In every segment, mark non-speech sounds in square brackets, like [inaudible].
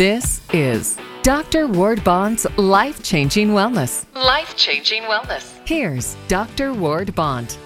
This is Dr. Ward Bond's Life Changing Wellness. Life Changing Wellness. Here's Dr. Ward Bond.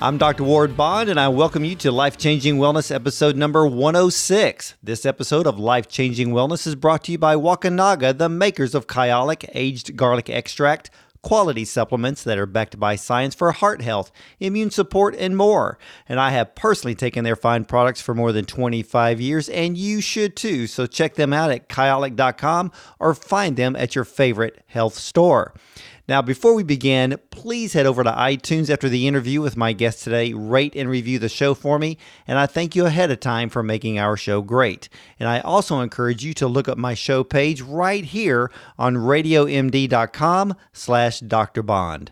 I'm Dr. Ward Bond, and I welcome you to Life Changing Wellness episode number 106. This episode of Life Changing Wellness is brought to you by Wakunaga, the makers of Kyolic Aged Garlic Extract quality supplements that are backed by science for heart health, immune support, and more. And I have personally taken their fine products for more than 25 years, and you should too. So check them out at kyolic.com or find them at your favorite health store. Now, before we begin, please head over to iTunes after the interview with my guest today, rate and review the show for me, and I thank you ahead of time for making our show great. And I also encourage you to look up my show page right here on radiomd.com slash Dr. Bond.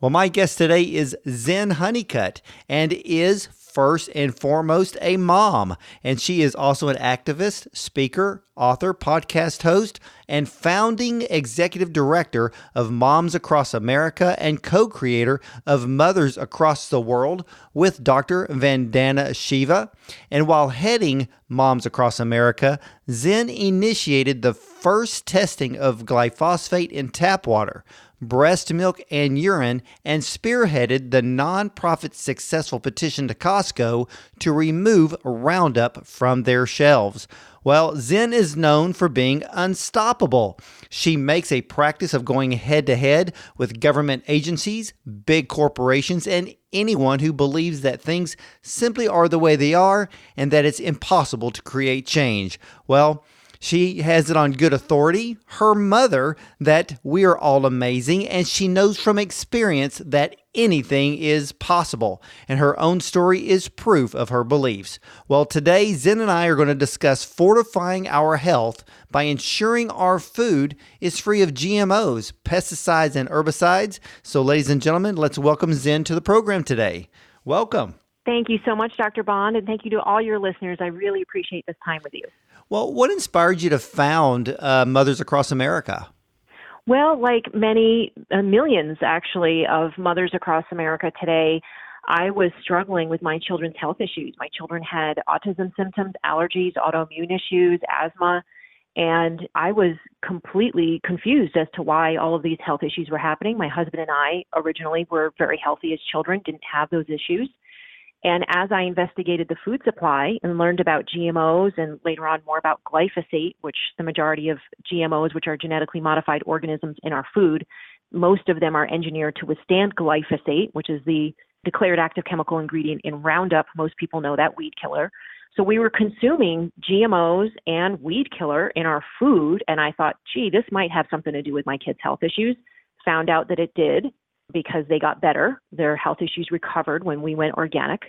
Well, my guest today is Zen Honeycutt and is first and foremost a mom, and she is also an activist, speaker, author, podcast host, and founding executive director of Moms Across America and co creator of Mothers Across the World with Dr. Vandana Shiva. And while heading Moms Across America, Zen initiated the first testing of glyphosate in tap water breast milk, and urine, and spearheaded the nonprofit successful petition to Costco to remove Roundup from their shelves. Well, Zen is known for being unstoppable. She makes a practice of going head to head with government agencies, big corporations, and anyone who believes that things simply are the way they are and that it's impossible to create change. Well, she has it on good authority, her mother, that we are all amazing, and she knows from experience that anything is possible, and her own story is proof of her beliefs. Well, today, Zen and I are going to discuss fortifying our health by ensuring our food is free of GMOs, pesticides, and herbicides. So, ladies and gentlemen, let's welcome Zen to the program today. Welcome. Thank you so much, Dr. Bond, and thank you to all your listeners. I really appreciate this time with you. Well, what inspired you to found uh, Mothers Across America? Well, like many uh, millions actually of mothers across America today, I was struggling with my children's health issues. My children had autism symptoms, allergies, autoimmune issues, asthma, and I was completely confused as to why all of these health issues were happening. My husband and I originally were very healthy as children, didn't have those issues. And as I investigated the food supply and learned about GMOs and later on more about glyphosate, which the majority of GMOs, which are genetically modified organisms in our food, most of them are engineered to withstand glyphosate, which is the declared active chemical ingredient in Roundup. Most people know that weed killer. So we were consuming GMOs and weed killer in our food, and I thought, gee, this might have something to do with my kids' health issues. Found out that it did because they got better. Their health issues recovered when we went organic.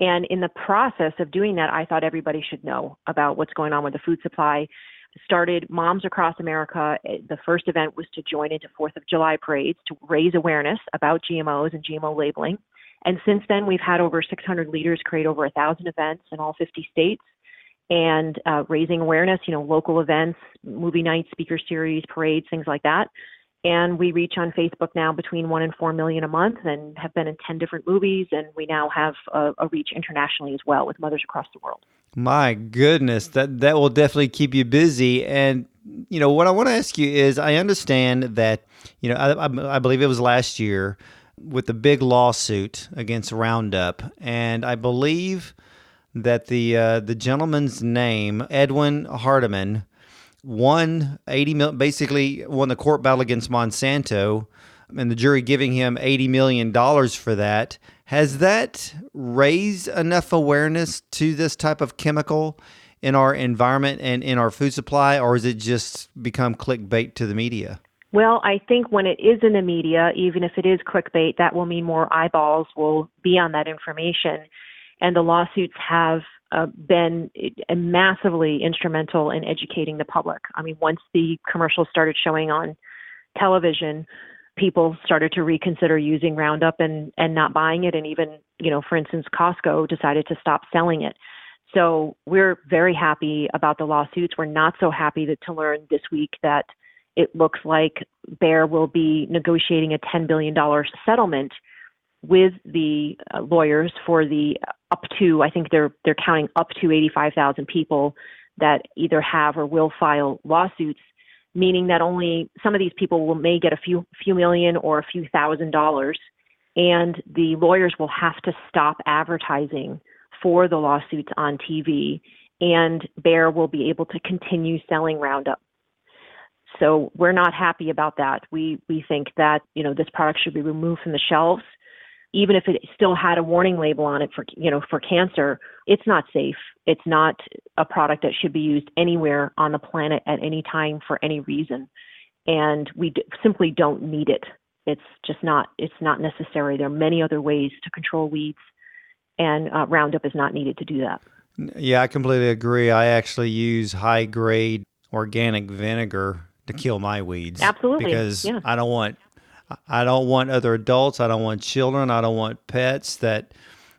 And in the process of doing that, I thought everybody should know about what's going on with the food supply. Started Moms Across America. The first event was to join into Fourth of July parades to raise awareness about GMOs and GMO labeling. And since then, we've had over 600 leaders create over a thousand events in all 50 states and uh, raising awareness, you know, local events, movie nights, speaker series, parades, things like that and we reach on Facebook now between one and four million a month, and have been in ten different movies, and we now have a, a, reach internationally as well with mothers across the world. My goodness, that that will definitely keep you busy. And you know what I want to ask you is, I understand that you know I, I believe it was last year with the big lawsuit against Roundup, and I believe that the uh, the gentleman's name Edwin Hardeman won 80 mil, basically won the court battle against Monsanto, and the jury giving him 80 million dollars for that. Has that raised enough awareness to this type of chemical in our environment and in our food supply, or has it just become clickbait to the media? Well, I think when it is in the media, even if it is clickbait, that will mean more eyeballs will be on that information. And the lawsuits have uh, been uh, massively instrumental in educating the public. I mean, once the commercials started showing on television, people started to reconsider using Roundup and and not buying it, and even you know, for instance, Costco decided to stop selling it. So we're very happy about the lawsuits. We're not so happy that, to learn this week that it looks like Bayer will be negotiating a $10 billion settlement with the uh, lawyers for the up to I think they're they're counting up to 85,000 people that either have or will file lawsuits, meaning that only some of these people will may get a few few million or a few thousand dollars, and the lawyers will have to stop advertising for the lawsuits on TV, and Bayer will be able to continue selling Roundup. So we're not happy about that. We we think that you know this product should be removed from the shelves, even if it still had a warning label on it for you know for cancer. It's not safe. It's not a product that should be used anywhere on the planet at any time for any reason, and we d- simply don't need it. It's just not it's not necessary. There are many other ways to control weeds, and uh, Roundup is not needed to do that. Yeah, I completely agree. I actually use high grade organic vinegar to kill my weeds. Absolutely. Because yeah. I don't want I don't want other adults, I don't want children, I don't want pets that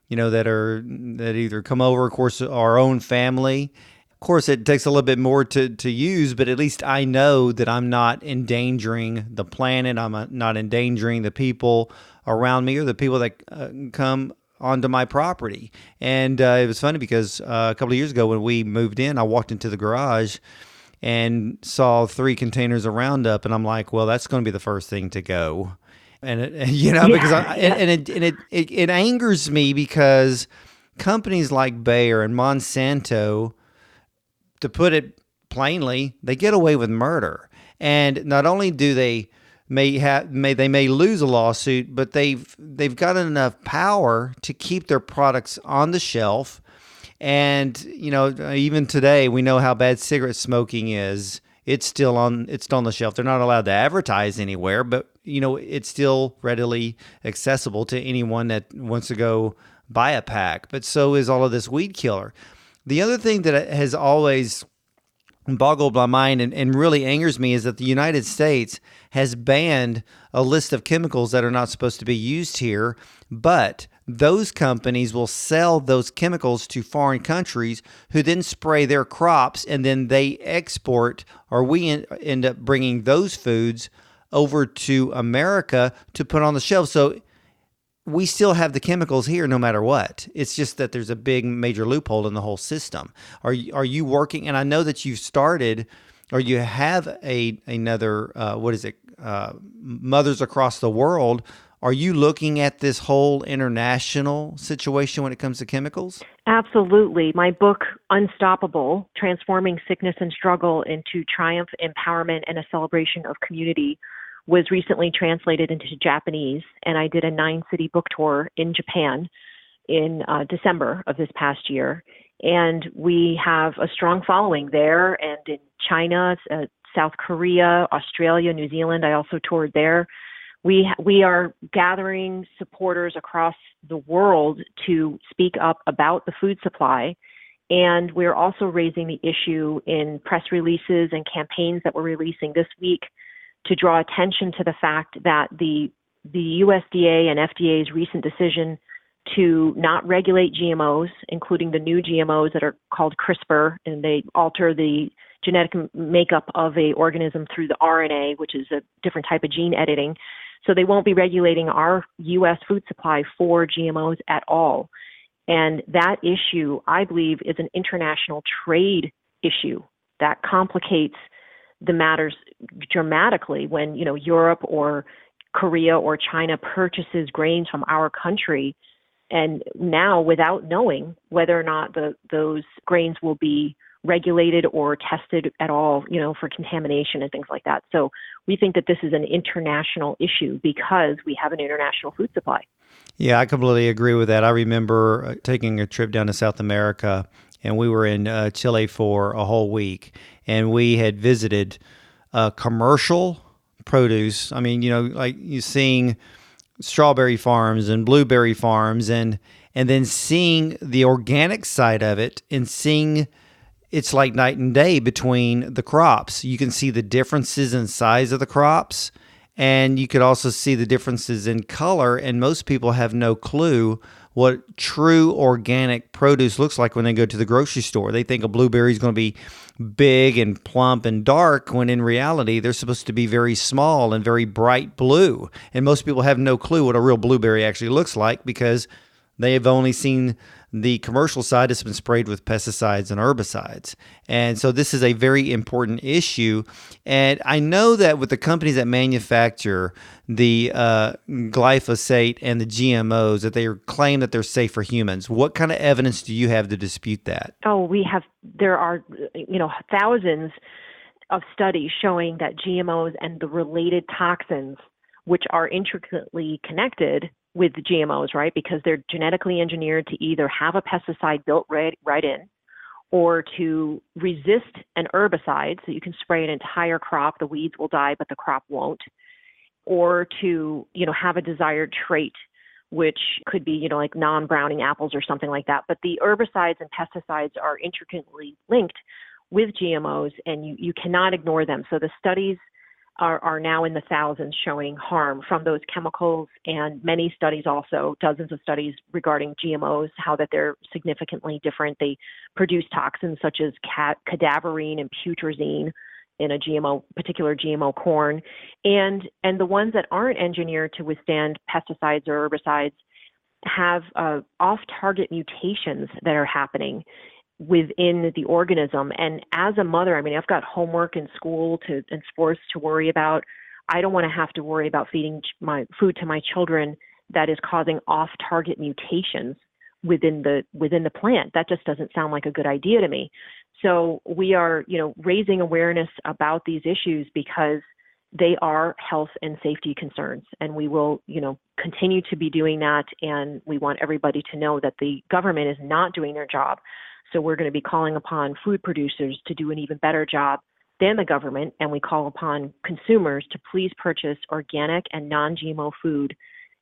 you know that are that either come over of course our own family. Of course it takes a little bit more to to use, but at least I know that I'm not endangering the planet, I'm not endangering the people around me or the people that uh, come onto my property. And uh, it was funny because uh, a couple of years ago when we moved in, I walked into the garage and saw three containers of Roundup, and I'm like, well, that's going to be the first thing to go. And it, [laughs] you know, Yeah, because I, yeah. and, it, and it, it it angers me because companies like Bayer and Monsanto, to put it plainly, they get away with murder. And not only do they may have may they may lose a lawsuit, but they've they've got enough power to keep their products on the shelf. And you know, even today, we know how bad cigarette smoking is. It's still on. It's still on the shelf. They're not allowed to advertise anywhere, but you know, it's still readily accessible to anyone that wants to go buy a pack. But so is all of this weed killer. The other thing that has always boggled my mind and, and really angers me is that the United States has banned a list of chemicals that are not supposed to be used here, but those companies will sell those chemicals to foreign countries who then spray their crops and then they export or we en- end up bringing those foods over to America to put on the shelf. So we still have the chemicals here no matter what. It's just that there's a big major loophole in the whole system. Are you, are you working? And I know that you've started or you have a another uh, what is it? Uh, Mothers across the world. Are you looking at this whole international situation when it comes to chemicals? Absolutely. My book, Unstoppable Transforming Sickness and Struggle into Triumph, Empowerment, and a Celebration of Community, was recently translated into Japanese. And I did a nine city book tour in Japan in uh, December of this past year. And we have a strong following there and in China, uh, South Korea, Australia, New Zealand. I also toured there we we are gathering supporters across the world to speak up about the food supply and we're also raising the issue in press releases and campaigns that we're releasing this week to draw attention to the fact that the the USDA and FDA's recent decision to not regulate GMOs, including the new GMOs that are called CRISPR, and they alter the genetic makeup of a organism through the RNA, which is a different type of gene editing. So they won't be regulating our U.S. food supply for GMOs at all. And that issue, I believe, is an international trade issue that complicates the matters dramatically when, you know, Europe or Korea or China purchases grains from our country and now without knowing whether or not the those grains will be regulated or tested at all, you know, for contamination and things like that. So we think that this is an international issue because we have an international food supply. Yeah, I completely agree with that. I remember uh, taking a trip down to South America, and we were in uh, Chile for a whole week, and we had visited uh, commercial produce. I mean, you know, like you seeing strawberry farms and blueberry farms, and and then seeing the organic side of it, and seeing it's like night and day between the crops. You can see the differences in size of the crops and you could also see the differences in color and most people have no clue what true organic produce looks like when they go to the grocery store. They think a blueberry is going to be big and plump and dark when in reality they're supposed to be very small and very bright blue. And most people have no clue what a real blueberry actually looks like because they have only seen the commercial side has been sprayed with pesticides and herbicides. And so this is a very important issue. And I know that with the companies that manufacture the uh, glyphosate and the GMOs, that they claim that they're safe for humans. What kind of evidence do you have to dispute that? Oh, we have, there are, you know, thousands of studies showing that GMOs and the related toxins, which are intricately connected, with GMOs, right? Because they're genetically engineered to either have a pesticide built right, right in or to resist an herbicide so you can spray an entire crop, the weeds will die, but the crop won't, or to, you know, have a desired trait which could be, you know, like non-browning apples or something like that. But the herbicides and pesticides are intricately linked with GMOs and you, you cannot ignore them. So the studies are, are now in the thousands showing harm from those chemicals, and many studies also, dozens of studies regarding GMOs, how that they're significantly different. They produce toxins such as cadaverine and putrescine in a GMO, particular GMO corn, and and the ones that aren't engineered to withstand pesticides or herbicides have uh, off-target mutations that are happening within the organism. And as a mother, I mean, I've got homework in school to and sports to worry about. I don't want to have to worry about feeding my food to my children that is causing off-target mutations within the within the plant. That just doesn't sound like a good idea to me. So we are, you know, raising awareness about these issues because they are health and safety concerns and we will you know continue to be doing that and we want everybody to know that the government is not doing their job so we're going to be calling upon food producers to do an even better job than the government, and we call upon consumers to please purchase organic and non GMO food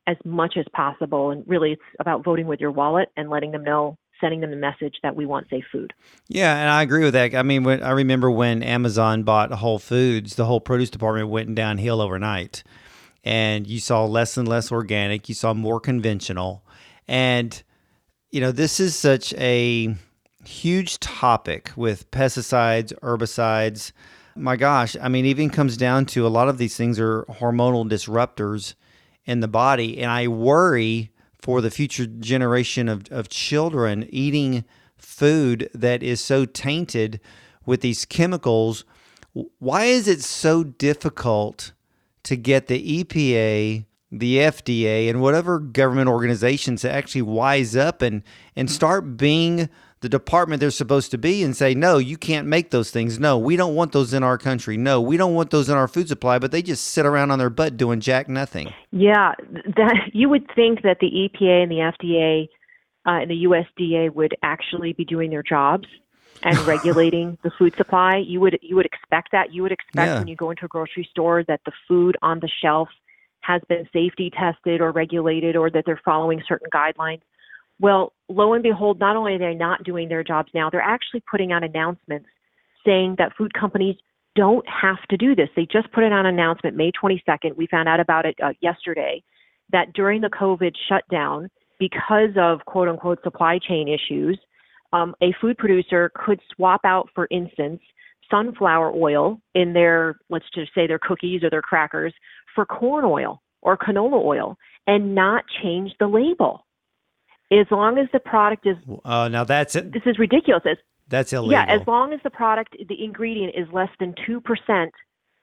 as much as possible. And really, it's about voting with your wallet and letting them know sending them the message that we want safe food. Yeah, and I agree with that. I mean, when, I remember when Amazon bought Whole Foods, the whole produce department went downhill overnight, and you saw less and less organic. You saw more conventional, and you know this is such a huge topic with pesticides, herbicides. My gosh, I mean, even comes down to a lot of these things are hormonal disruptors in the body. And I worry for the future generation of, of children eating food that is so tainted with these chemicals. Why is it so difficult to get the EPA, the FDA, and whatever government organizations to actually wise up and, and start being the department they're supposed to be and say, no, you can't make those things. No, we don't want those in our country. No, we don't want those in our food supply. But they just sit around on their butt doing jack nothing. Yeah, that you would think that the EPA and the FDA uh, and the USDA would actually be doing their jobs and [laughs] regulating the food supply. You would you would expect that. You would expect yeah. when you go into a grocery store that the food on the shelf has been safety tested or regulated or that they're following certain guidelines. Well, lo and behold, not only are they not doing their jobs now, they're actually putting out announcements saying that food companies don't have to do this. They just put it on an announcement May 22nd. We found out about it uh, yesterday that during the COVID shutdown, because of quote unquote supply chain issues, um, a food producer could swap out, for instance, sunflower oil in their, let's just say their cookies or their crackers for corn oil or canola oil and not change the label as long as the product is. Oh, now that's it. This is ridiculous. As, that's illegal. Yeah, as long as the product, the ingredient is less than two percent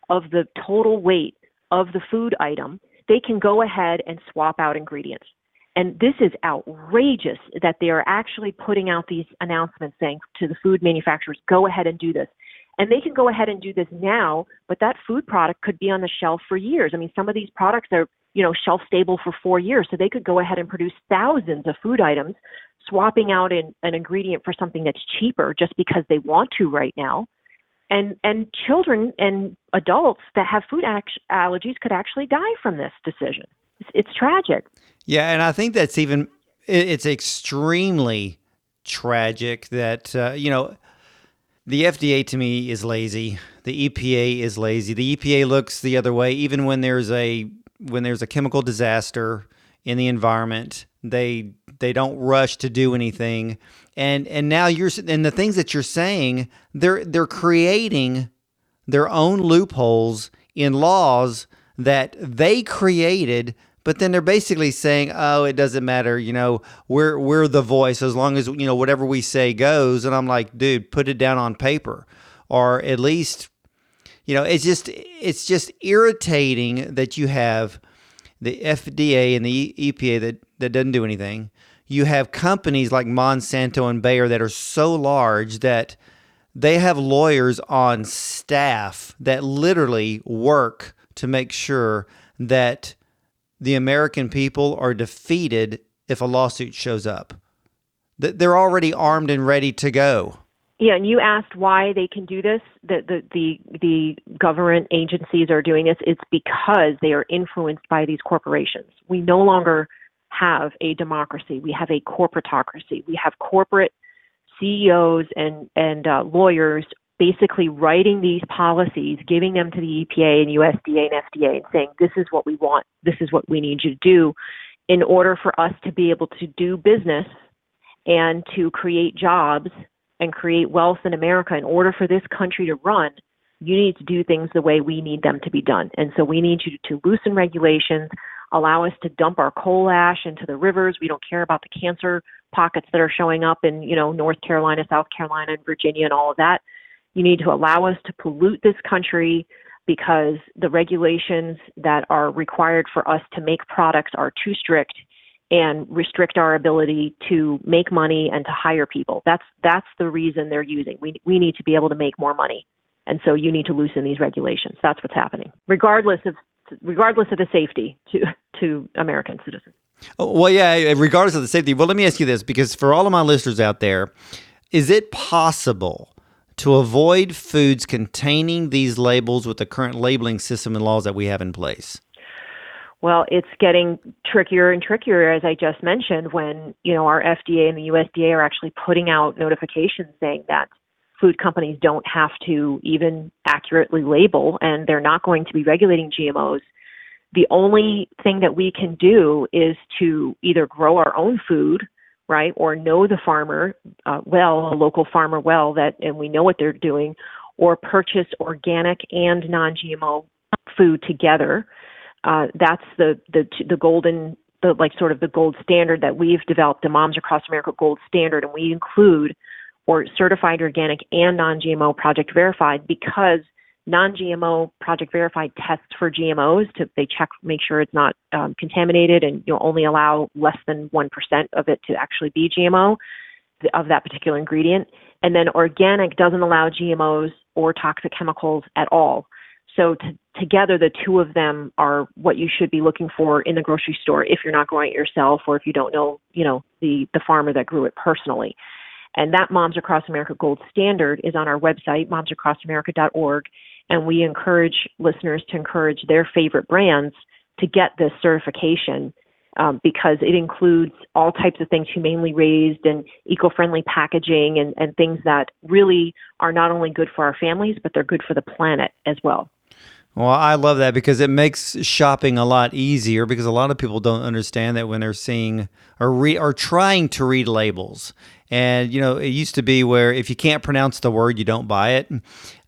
of the total weight of the food item, they can go ahead and swap out ingredients. And this is outrageous that they are actually putting out these announcements saying to the food manufacturers, go ahead and do this. And they can go ahead and do this now, but that food product could be on the shelf for years. I mean, some of these products are you know, shelf stable for four years. So they could go ahead and produce thousands of food items, swapping out an, an ingredient for something that's cheaper just because they want to right now. And and children and adults that have food allergies could actually die from this decision. It's, it's tragic. Yeah, and I think that's even it's extremely tragic that uh, you know the FDA to me is lazy. The EPA is lazy. The EPA looks the other way even when there's a when there's a chemical disaster in the environment, they they don't rush to do anything. And and now you're and the things that you're saying, they're they're creating their own loopholes in laws that they created but then they're basically saying, "Oh, it doesn't matter. You know, we're we're the voice as long as you know whatever we say goes." And I'm like, "Dude, put it down on paper, or at least, you know, it's just it's just irritating that you have the FDA and the EPA that that doesn't do anything. You have companies like Monsanto and Bayer that are so large that they have lawyers on staff that literally work to make sure that the American people are defeated if a lawsuit shows up. They're already armed and ready to go. Yeah, and you asked why they can do this. That the, the the government agencies are doing this. It's because they are influenced by these corporations. We no longer have a democracy. We have a corporatocracy. We have corporate CEOs and and uh, lawyers basically writing these policies, giving them to the EPA and USDA and FDA and saying, this is what we want, this is what we need you to do in order for us to be able to do business and to create jobs and create wealth in America. In order for this country to run, you need to do things the way we need them to be done. And so we need you to loosen regulations, allow us to dump our coal ash into the rivers. We don't care about the cancer pockets that are showing up in, you know, North Carolina, South Carolina, and Virginia and all of that. You need to allow us to pollute this country because the regulations that are required for us to make products are too strict and restrict our ability to make money and to hire people. That's that's the reason they're using. We we need to be able to make more money. And so you need to loosen these regulations. That's what's happening. Regardless of regardless of the safety to to American citizens. Well, yeah, regardless of the safety. Well, let me ask you this because for all of my listeners out there, is it possible to avoid foods containing these labels with the current labeling system and laws that we have in place? Well, it's getting trickier and trickier, as I just mentioned, when you know our FDA and the USDA are actually putting out notifications saying that food companies don't have to even accurately label, and they're not going to be regulating GMOs. The only thing that we can do is to either grow our own food right? Or know the farmer uh, well, a local farmer well, that and we know what they're doing, or purchase organic and non-GMO food together. Uh, that's the the the golden the like sort of the gold standard that we've developed the Moms Across America gold standard, and we include or certified organic and non-GMO project verified because non-GMO project verified tests for GMOs to they check make sure it's not um, contaminated and you'll only allow less than one percent of it to actually be GMO of that particular ingredient. And then organic doesn't allow GMOs or toxic chemicals at all. So t- together, the two of them are what you should be looking for in the grocery store if you're not growing it yourself or if you don't know, you know, the the farmer that grew it personally. And that Moms Across America Gold Standard is on our website, momsacrossamerica.org and we encourage listeners to encourage their favorite brands to get this certification um, because it includes all types of things humanely raised and eco-friendly packaging and, and things that really are not only good for our families but they're good for the planet as well well, I love that because it makes shopping a lot easier because a lot of people don't understand that when they're seeing or re, or trying to read labels. And you know, it used to be where if you can't pronounce the word, you don't buy it.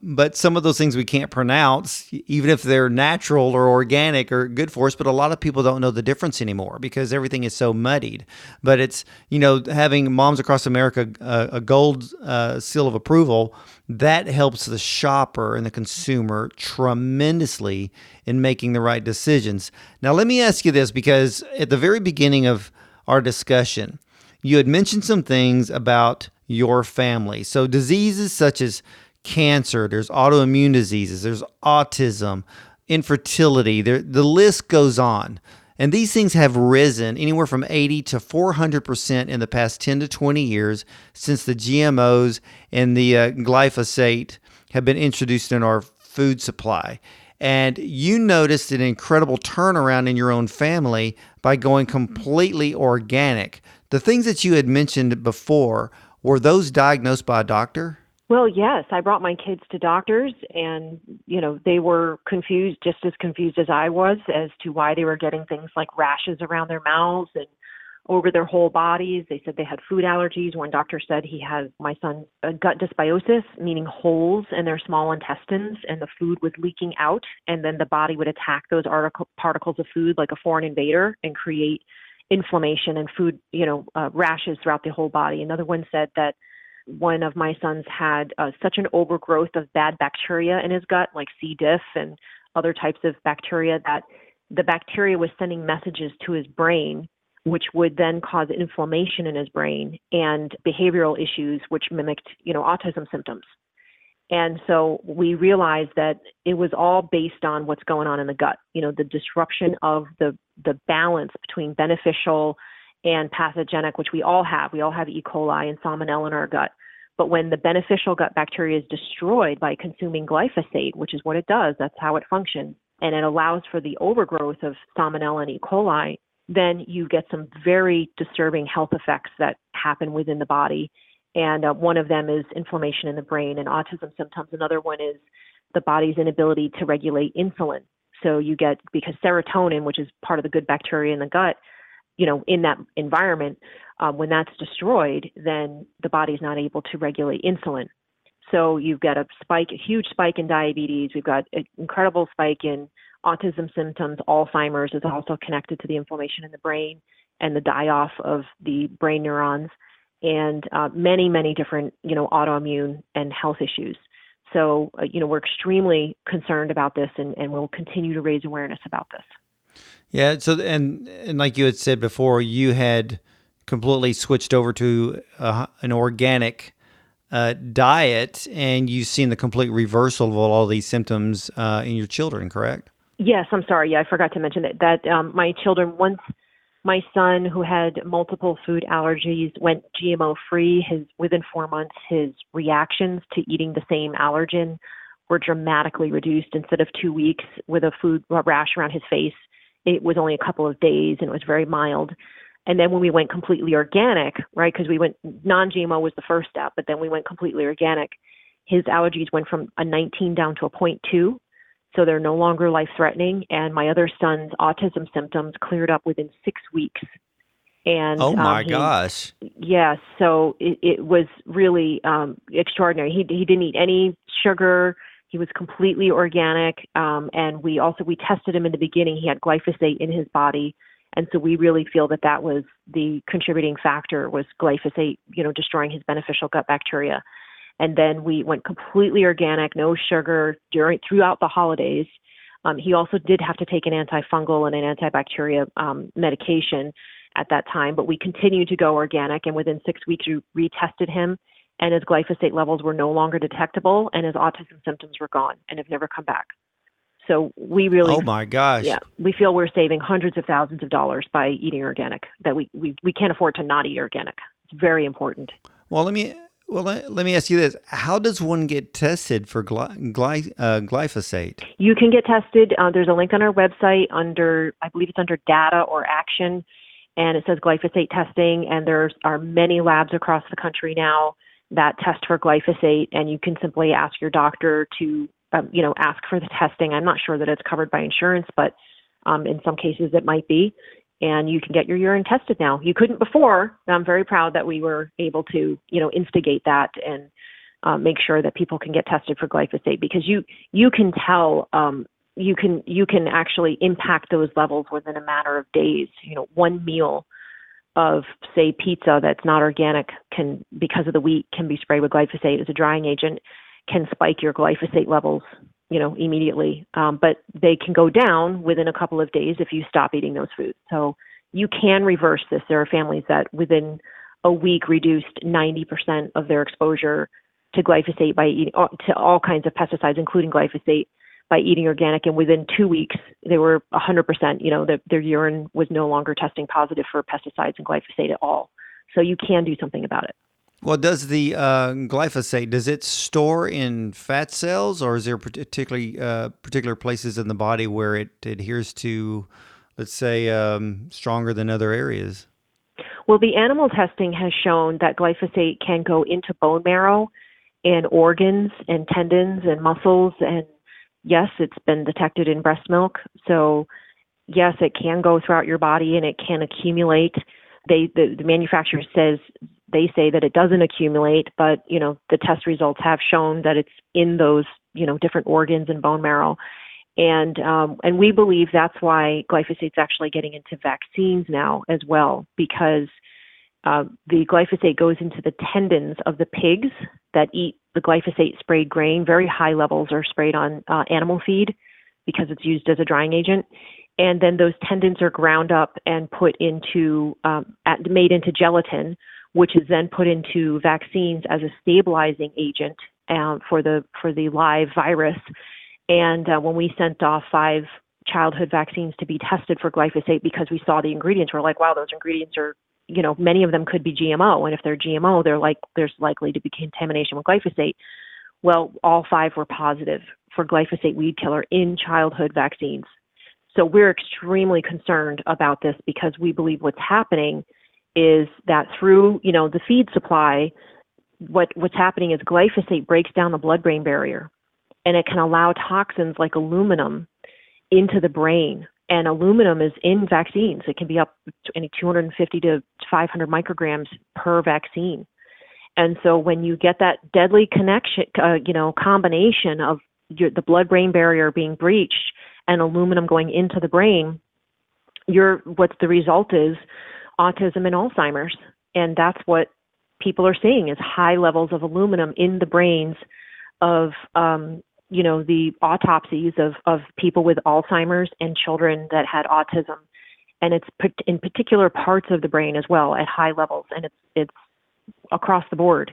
But some of those things we can't pronounce, even if they're natural or organic or good for us, but a lot of people don't know the difference anymore because everything is so muddied. But it's, you know, having Moms Across America uh, a gold uh, seal of approval, that helps the shopper and the consumer tremendously in making the right decisions. Now, let me ask you this because at the very beginning of our discussion, you had mentioned some things about your family. So, diseases such as cancer, there's autoimmune diseases, there's autism, infertility, there, the list goes on. And these things have risen anywhere from 80 to 400% in the past 10 to 20 years since the GMOs and the uh, glyphosate have been introduced in our food supply. And you noticed an incredible turnaround in your own family by going completely organic. The things that you had mentioned before, were those diagnosed by a doctor? Well, yes, I brought my kids to doctors and, you know, they were confused, just as confused as I was as to why they were getting things like rashes around their mouths and over their whole bodies. They said they had food allergies. One doctor said he has my son a gut dysbiosis, meaning holes in their small intestines, and the food was leaking out, and then the body would attack those article, particles of food like a foreign invader and create inflammation and food, you know, uh, rashes throughout the whole body. Another one said that one of my sons had uh, such an overgrowth of bad bacteria in his gut, like C. diff and other types of bacteria, that the bacteria was sending messages to his brain which would then cause inflammation in his brain and behavioral issues which mimicked you know autism symptoms and so we realized that it was all based on what's going on in the gut you know the disruption of the the balance between beneficial and pathogenic which we all have. We all have e. coli and salmonella in our gut. But when the beneficial gut bacteria is destroyed by consuming glyphosate which is what it does that's how it functions and it allows for the overgrowth of salmonella and e. coli then you get some very disturbing health effects that happen within the body. And uh, one of them is inflammation in the brain and autism symptoms. Another one is the body's inability to regulate insulin. So you get, because serotonin, which is part of the good bacteria in the gut, you know, in that environment, um, when that's destroyed, then the body's not able to regulate insulin. So you've got a spike, a huge spike in diabetes. We've got an incredible spike in autism symptoms, Alzheimer's is also connected to the inflammation in the brain and the die off of the brain neurons, and uh, many, many different, you know, autoimmune and health issues. So, uh, you know, we're extremely concerned about this and, and we'll continue to raise awareness about this. Yeah. So, and, and like you had said before, you had completely switched over to uh, an organic uh, diet and you've seen the complete reversal of all these symptoms uh, in your children, correct? Yes, I'm sorry. Yeah, I forgot to mention that that um, my children once my son who had multiple food allergies went GMO free. His within four months, his reactions to eating the same allergen were dramatically reduced. Instead of two weeks with a food rash around his face, it was only a couple of days, and it was very mild. And then when we went completely organic, right, because we went non-GMO was the first step, but then we went completely organic. His allergies went from a 19 down to a 0.2 so they're no longer life threatening. And my other son's autism symptoms cleared up within six weeks. And oh my um, he, gosh! Yeah, so it, it was really um, extraordinary. He he didn't eat any sugar. He was completely organic, um, and we also we tested him in the beginning. He had glyphosate in his body, and so we really feel that that was the contributing factor was glyphosate, you know, destroying his beneficial gut bacteria and then we went completely organic, no sugar during throughout the holidays. Um, he also did have to take an antifungal and an antibacterial um, medication at that time, but we continued to go organic. And within six weeks, we retested him, and his glyphosate levels were no longer detectable, and his autism symptoms were gone and have never come back. So we really, oh my gosh, yeah, we feel we're saving hundreds of thousands of dollars by eating organic. That we we we can't afford to not eat organic. It's very important. Well, let me well, let, let, me ask you this: How does one get tested for gly, gly, uh, glyphosate? You can get tested. Uh, there's a link on our website under, I believe it's under data or action, and it says glyphosate testing. And there are many labs across the country now that test for glyphosate, and you can simply ask your doctor to, um, you know, ask for the testing. I'm not sure that it's covered by insurance, but um, in some cases it might be and you can get your urine tested now. You couldn't before. I'm very proud that we were able to, you know, instigate that and uh, make sure that people can get tested for glyphosate because you you can tell um, you can you can actually impact those levels within a matter of days. You know, one meal of say pizza that's not organic can because of the wheat can be sprayed with glyphosate as a drying agent can spike your glyphosate levels you know, immediately. Um, but they can go down within a couple of days if you stop eating those foods. So you can reverse this. There are families that within a week reduced 90% of their exposure to glyphosate by eating uh, to all kinds of pesticides, including glyphosate, by eating organic. And within two weeks, they were 100%. You know, the, their urine was no longer testing positive for pesticides and glyphosate at all. So you can do something about it. Well, does the uh, glyphosate does it store in fat cells, or is there particularly uh, particular places in the body where it adheres to, let's say, um, stronger than other areas? Well, the animal testing has shown that glyphosate can go into bone marrow and organs and tendons and muscles, and yes, it's been detected in breast milk. So, yes, it can go throughout your body and it can accumulate they the, the manufacturer says they say that it doesn't accumulate, but you know the test results have shown that it's in those you know different organs and bone marrow, and um, and we believe that's why glyphosate's actually getting into vaccines now as well because uh, the glyphosate goes into the tendons of the pigs that eat the glyphosate sprayed grain. Very high levels are sprayed on uh, animal feed because it's used as a drying agent. And then those tendons are ground up and put into, um, at, made into gelatin, which is then put into vaccines as a stabilizing agent uh, for the for the live virus. And uh, when we sent off five childhood vaccines to be tested for glyphosate because we saw the ingredients, we're like, wow, those ingredients are you know, many of them could be GMO, and if they're GMO, they're like there's likely to be contamination with glyphosate. Well, all five were positive for glyphosate weed killer in childhood vaccines. So we're extremely concerned about this because we believe what's happening is that through, you know, the feed supply, what what's happening is glyphosate breaks down the blood-brain barrier and it can allow toxins like aluminum into the brain and aluminum is in vaccines. It can be up to any 250 to 500 micrograms per vaccine. And so when you get that deadly connection, uh, you know, combination of your, the blood-brain barrier being breached and aluminum going into the brain, you're what's the result is autism and Alzheimer's, and that's what people are seeing is high levels of aluminum in the brains of um, you know the autopsies of of people with Alzheimer's and children that had autism, and it's in particular parts of the brain as well at high levels, and it's it's across the board.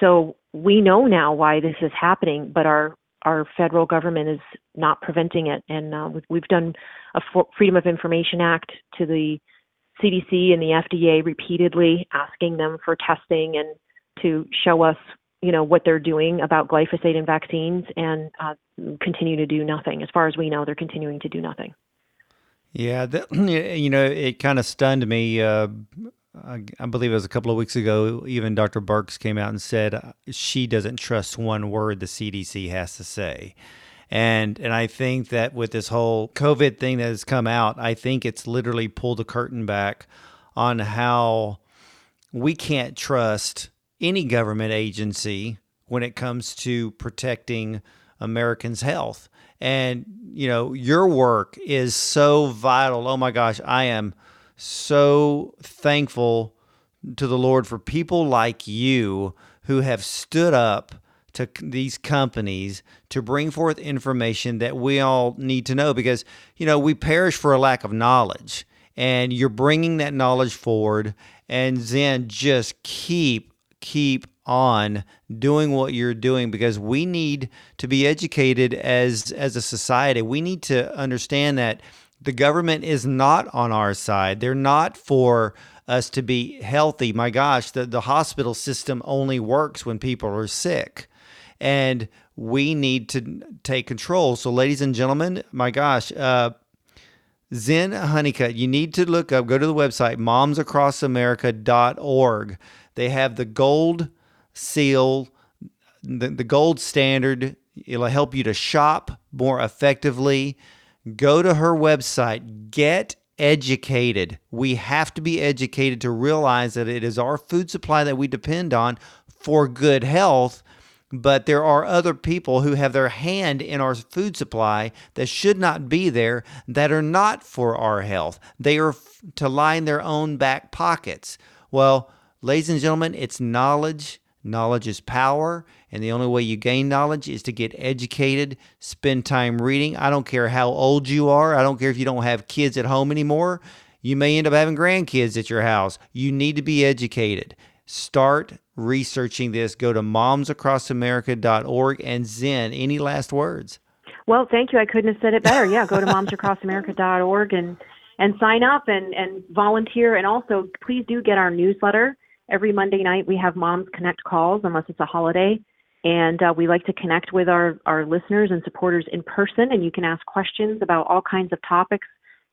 So we know now why this is happening, but our our federal government is not preventing it, and uh, we've done a Freedom of Information Act to the CDC and the FDA repeatedly, asking them for testing and to show us you know what they're doing about glyphosate in vaccines and uh, continue to do nothing. As far as we know, they're continuing to do nothing. Yeah, [clears throat] you know, it kind of stunned me. Uh, I, I, believe it was a couple of weeks ago. Even Dr. Birx came out and said uh, she doesn't trust one word the CDC has to say. And and I think that with this whole COVID thing that has come out, I think it's literally pulled the curtain back on how we can't trust any government agency when it comes to protecting Americans' health. And, you know, your work is so vital. Oh my gosh, I am so thankful to the Lord for people like you who have stood up to these companies to bring forth information that we all need to know because, you know, we perish for a lack of knowledge. And you're bringing that knowledge forward. And then just keep keep on doing what you're doing because we need to be educated as as a society. We need to understand that the government is not on our side. They're not for us to be healthy. My gosh, the, the hospital system only works when people are sick. And we need to take control. So, ladies and gentlemen, my gosh, uh, Zen Honeycutt, you need to look up, go to the website, momsacrossamerica.org. They have the gold seal, the, the gold standard. It'll help you to shop more effectively. Go to her website, get educated. We have to be educated to realize that it is our food supply that we depend on for good health. But there are other people who have their hand in our food supply that should not be there that are not for our health. They are f- to line their own back pockets. Well, Ladies and gentlemen, it's knowledge. Knowledge is power, and the only way you gain knowledge is to get educated, spend time reading. I don't care how old you are, I don't care if you don't have kids at home anymore. You may end up having grandkids at your house. You need to be educated. Start researching this. Go to momsacrossamerica.org and Zen. Any last words? Well, thank you. I couldn't have said it better. Yeah, go to momsacrossamerica.org and and sign up and and volunteer. And also, please do get our newsletter every Monday night we have Moms Connect calls, unless it's a holiday. And uh, we like to connect with our, our listeners and supporters in person, and you can ask questions about all kinds of topics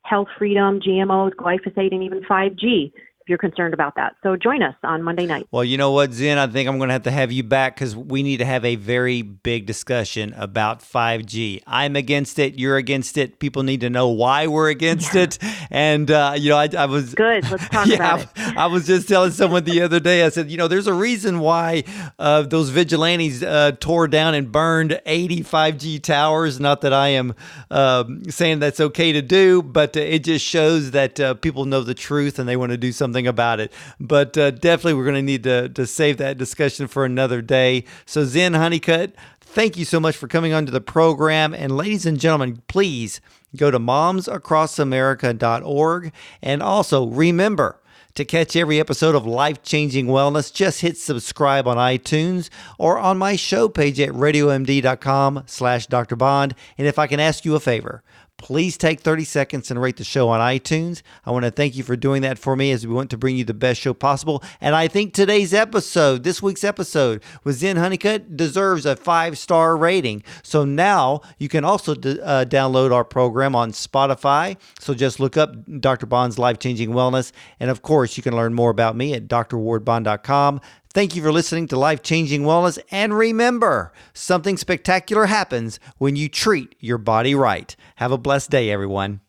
health freedom, GMOs, glyphosate, and even 5G. If you're concerned about that. So join us on Monday night. Well, you know what, Zen, I think I'm going to have to have you back because we need to have a very big discussion about 5G. I'm against it. You're against it. People need to know why we're against yeah. it. And, uh, you know, I, I, was. Good. Let's talk [laughs] yeah, about it. I, was just telling someone the other day, I said, you know, there's a reason why uh, those vigilantes uh, tore down and burned 80 5G towers. Not that I am um, saying that's okay to do, but uh, it just shows that uh, people know the truth and they want to do something something about it. But uh, definitely, we're going to need to, to save that discussion for another day. So, Zen Honeycutt, thank you so much for coming onto the program. And, ladies and gentlemen, please go to momsacrossamerica.org. And also remember, to catch every episode of Life Changing Wellness, just hit subscribe on iTunes or on my show page at radiomd.com slash Dr. Bond. And if I can ask you a favor, please take 30 seconds and rate the show on iTunes. I want to thank you for doing that for me as we want to bring you the best show possible. And I think today's episode, this week's episode with Zen Honeycutt, deserves a five star rating. So now you can also d- uh, download our program on Spotify. So just look up Dr. Bond's Life Changing Wellness. And of course, you can learn more about me at drwardbond.com. Thank you for listening to Life Changing Wellness. And remember, something spectacular happens when you treat your body right. Have a blessed day, everyone.